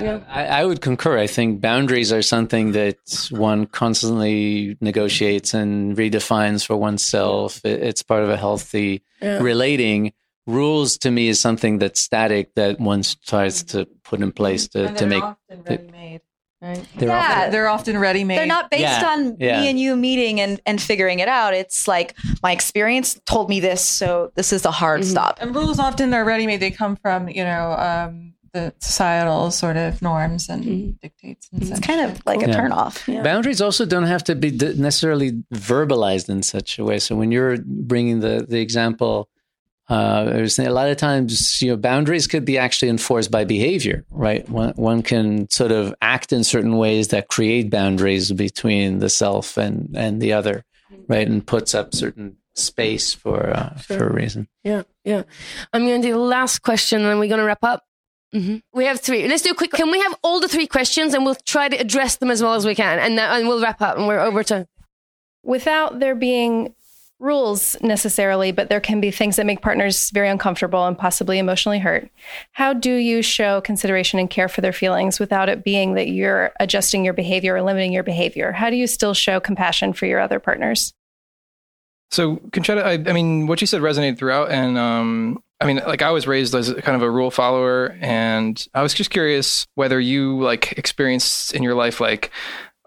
Yeah, I, I, would concur. I think boundaries are something that one constantly negotiates and redefines for oneself. It's part of a healthy yeah. relating. Rules to me is something that's static that one tries to put in place to, to make often ready made right? They're yeah, often, they're often ready made. They're not based Yeah, on yeah. me and you meeting and, and figuring it out. It's like my experience told me this so this is a hard stop. And rules often are ready made. They come from you know um, the societal sort of norms and dictates and it's such. kind of like a Yeah. turn off Boundaries also don't have to be necessarily verbalized in such a way. So when you're bringing the the example Uh, I was saying a lot of times, you know, boundaries could be actually enforced by behavior, right? One, one can sort of act in certain ways that create boundaries between the self and, and the other, right? And puts up certain space for, uh, Sure. for a reason. Yeah, yeah. I'm going to do the last question and then we're going to wrap up. Mm-hmm. We have three. Let's do a quick. Can we have all the three questions and we'll try to address them as well as we can, and, that, and we'll wrap up and we're over to. Without there being rules necessarily, but there can be things that make partners very uncomfortable and possibly emotionally hurt. How do you show consideration and care for their feelings without it being that you're adjusting your behavior or limiting your behavior? How do you still show compassion for your other partners? So Concetta, I, I mean, what you said resonated throughout, and um, I mean, like I was raised as kind of a rule follower, and I was just curious whether you like experienced in your life like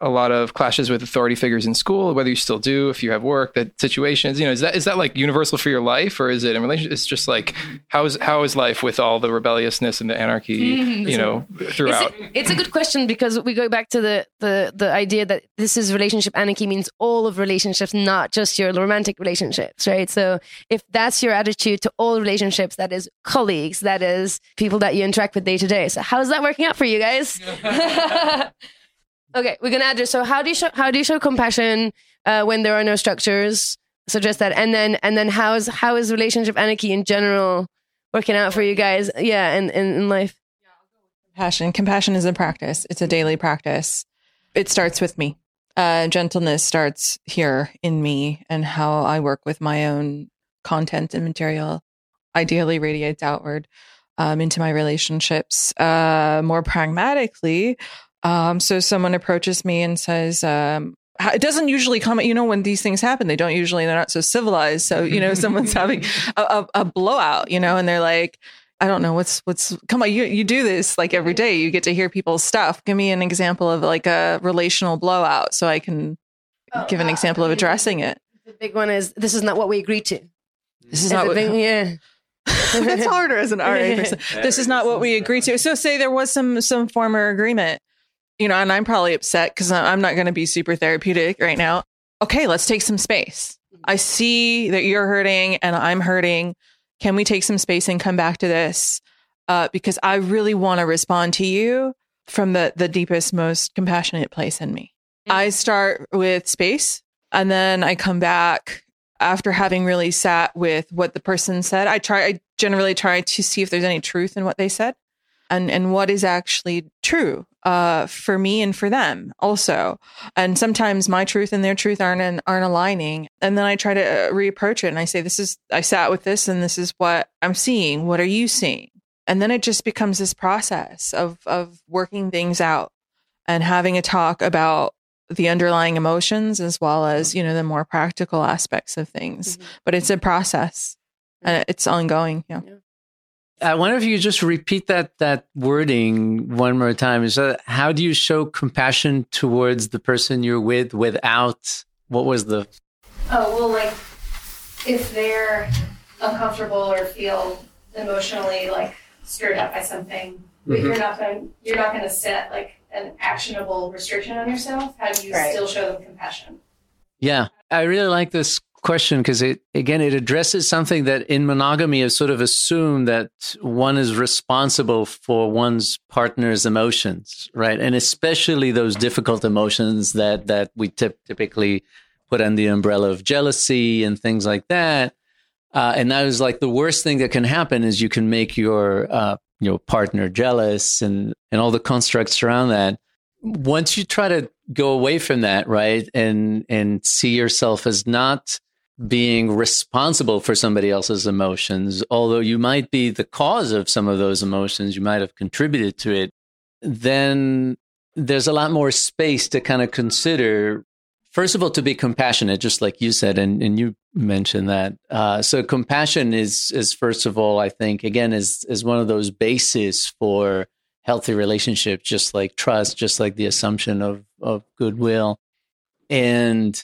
a lot of clashes with authority figures in school, whether you still do, if you have work, that situations, you know, is that is that like universal for your life, or is it in relation? It's just like how is how is life with all the rebelliousness and the anarchy, Mm, you know, throughout? It's a, it's a good question because we go back to the, the the idea that this is relationship anarchy means all of relationships, not just your romantic relationships, right? So if that's your attitude to all relationships, that is colleagues, that is people that you interact with day to day. So how's that working out for you guys? okay, we're gonna address. So how do you show how do you show compassion uh, when there are no structures? Suggest that, and then and then how is how is relationship anarchy in general working out for you guys? Yeah, in in, in life. Compassion. Compassion is a practice. It's a daily practice. It starts with me. Uh, gentleness starts here in me and how I work with my own content and material. Ideally, radiates outward um, into my relationships. Uh, more pragmatically, um, so someone approaches me and says, um, it doesn't usually come, you know, when these things happen, they don't usually, they're not so civilized. So, you know, someone's having a, a, a blowout, you know, and they're like, I don't know what's what's come on you you do this like every day. You get to hear people's stuff. Give me an example of like a relational blowout so I can give an example of addressing it. The big one is this is not what we agreed to. this is It's not what, big- yeah. that's harder as an RA person. This is not what we agreed to. so say there was some some former agreement you know and I'm probably upset because I'm not going to be super therapeutic right now okay let's take some space I see that you're hurting and I'm hurting can we take some space and come back to this uh, because I really want to respond to you from the the deepest, most compassionate place in me. I start with space, and then I come back after having really sat with what the person said. I try. I generally try to see if there's any truth in what they said, and and what is actually true uh, for me and for them also. And sometimes my truth and their truth aren't aren't aligning. And then I try to uh, reapproach it, and I say, "This is I sat with this, and this is what I'm seeing. What are you seeing?" And then it just becomes this process of of working things out and having a talk about the underlying emotions as well as you know the more practical aspects of things. But it's a process, and it's ongoing. Yeah. I wonder if you could just repeat that that wording one more time. Is that how do you show compassion towards the person you're with without what was the Oh, well, like if they're uncomfortable or feel emotionally like stirred up by something, but Mhm. you're not going you're not going to set like an actionable restriction on yourself. How do you Right. still show them compassion? Yeah, I really like this question because it again it addresses something that in monogamy is sort of assumed that one is responsible for one's partner's emotions, right? And especially those difficult emotions that that we typ- typically put under the umbrella of jealousy and things like that. Uh, and that is like the worst thing that can happen is you can make your uh, partner jealous and and all the constructs around that once you try to go away from that right and and see yourself as not being responsible for somebody else's emotions although you might be the cause of some of those emotions you might have contributed to it then there's a lot more space to kind of consider first of all to be compassionate just like you said and, and you mentioned that. Uh, so compassion is is first of all i think again is is one of those bases for healthy relationships just like trust just like the assumption of of goodwill. And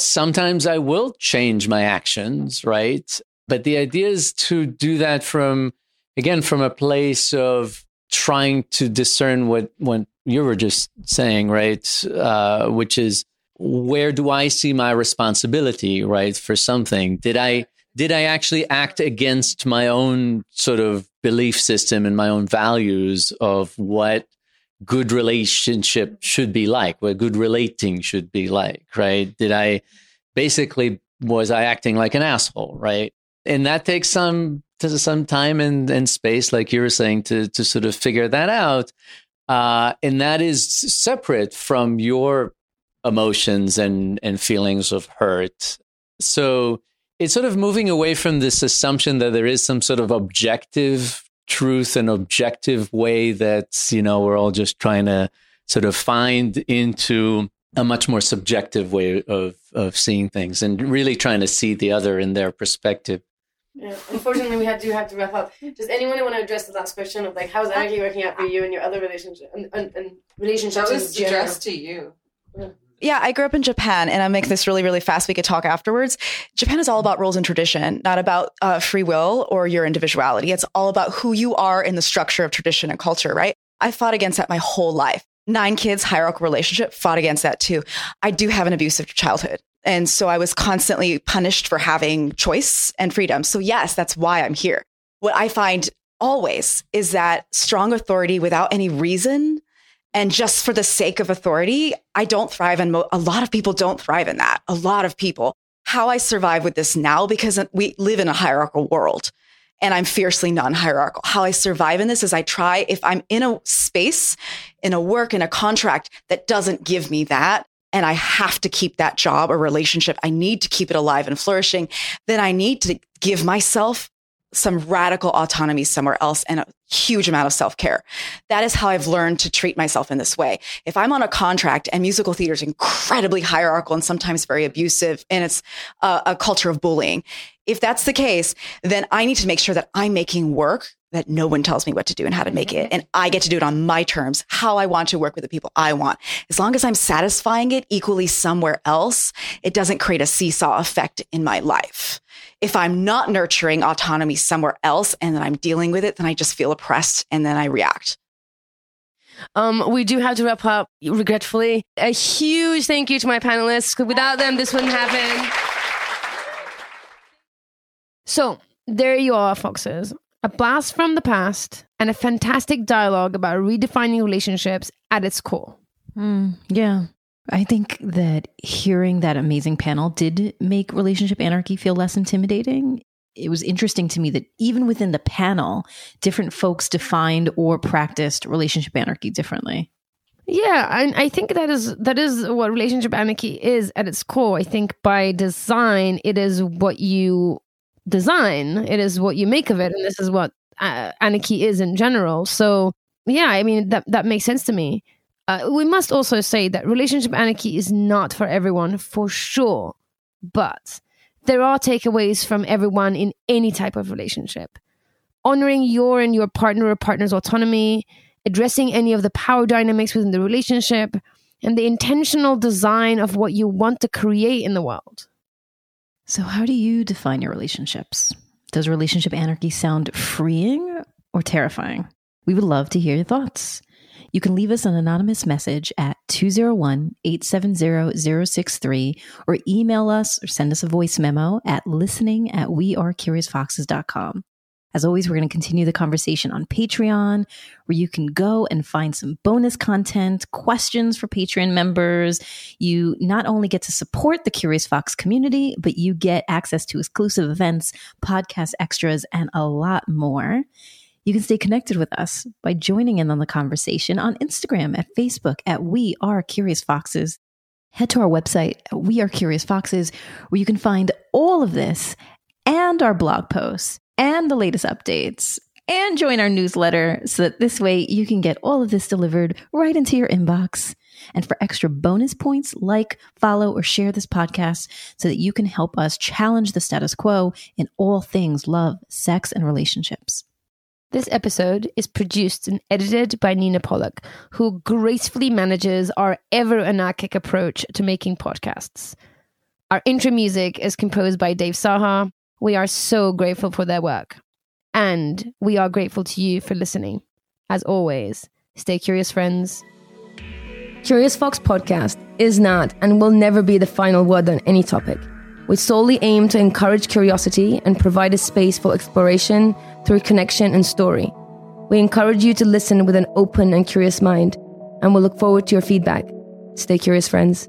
sometimes i will change my actions right but the idea is to do that from again from a place of trying to discern what what you were just saying right uh, which is where do I see my responsibility, right, for something? Did I did I actually act against my own sort of belief system and my own values of what good relationship should be like, what good relating should be like, right? Did I basically was I acting like an asshole, right? And that takes some some time and, and space, like you were saying, to to sort of figure that out. Uh, and that is separate from your emotions and and feelings of hurt. So it's sort of moving away from this assumption that there is some sort of objective truth and objective way that's, you know we're all just trying to sort of find into a much more subjective way of of seeing things and really trying to see the other in their perspective. Yeah. Unfortunately, we had to have to wrap up. Does anyone want to address the last question of like how's anarchy working out for you and your other relationship and, and, and relationships? That was addressed to you. Yeah. Yeah, I grew up in Japan, and I'll make this really, really fast. We could talk afterwards. Japan is all about rules and tradition, not about uh, free will or your individuality. It's all about who you are in the structure of tradition and culture, right? I fought against that my whole life. Nine kids, hierarchical relationship, fought against that too. I do have an abusive childhood. And so I was constantly punished for having choice and freedom. So, yes, that's why I'm here. What I find always is that strong authority without any reason and just for the sake of authority, I don't thrive. And mo- a lot of people don't thrive in that. A lot of people. How I survive with this now, because we live in a hierarchical world and I'm fiercely non hierarchical. How I survive in this is I try, if I'm in a space, in a work, in a contract that doesn't give me that, and I have to keep that job or relationship, I need to keep it alive and flourishing, then I need to give myself some radical autonomy somewhere else and a huge amount of self care. That is how I've learned to treat myself in this way. If I'm on a contract and musical theater is incredibly hierarchical and sometimes very abusive and it's a, a culture of bullying, if that's the case, then I need to make sure that I'm making work that no one tells me what to do and how to make it. And I get to do it on my terms, how I want to work with the people I want. As long as I'm satisfying it equally somewhere else, it doesn't create a seesaw effect in my life. If I'm not nurturing autonomy somewhere else and then I'm dealing with it, then I just feel oppressed and then I react. Um, we do have to wrap up, regretfully. A huge thank you to my panelists. Without them, this wouldn't happen. So, there you are, foxes. A blast from the past and a fantastic dialogue about redefining relationships at its core. Mm, yeah. I think that hearing that amazing panel did make relationship anarchy feel less intimidating. It was interesting to me that even within the panel, different folks defined or practiced relationship anarchy differently. Yeah, and I think that is that is what relationship anarchy is at its core. I think by design, it is what you design. It is what you make of it, and this is what uh, anarchy is in general. So, yeah, I mean that that makes sense to me. Uh, we must also say that relationship anarchy is not for everyone, for sure, but there are takeaways from everyone in any type of relationship. Honoring your and your partner or partner's autonomy, addressing any of the power dynamics within the relationship, and the intentional design of what you want to create in the world. So, how do you define your relationships? Does relationship anarchy sound freeing or terrifying? We would love to hear your thoughts. You can leave us an anonymous message at 201 870 063 or email us or send us a voice memo at listening at wearecuriousfoxes.com. As always, we're going to continue the conversation on Patreon, where you can go and find some bonus content, questions for Patreon members. You not only get to support the Curious Fox community, but you get access to exclusive events, podcast extras, and a lot more. You can stay connected with us by joining in on the conversation on Instagram, at Facebook, at We Are Curious Foxes. Head to our website, We Are Curious Foxes, where you can find all of this and our blog posts and the latest updates and join our newsletter so that this way you can get all of this delivered right into your inbox. And for extra bonus points, like, follow, or share this podcast so that you can help us challenge the status quo in all things love, sex, and relationships. This episode is produced and edited by Nina Pollock, who gracefully manages our ever anarchic approach to making podcasts. Our intro music is composed by Dave Saha. We are so grateful for their work. And we are grateful to you for listening. As always, stay curious, friends. Curious Fox podcast is not and will never be the final word on any topic. We solely aim to encourage curiosity and provide a space for exploration through connection and story. We encourage you to listen with an open and curious mind, and we we'll look forward to your feedback. Stay curious, friends.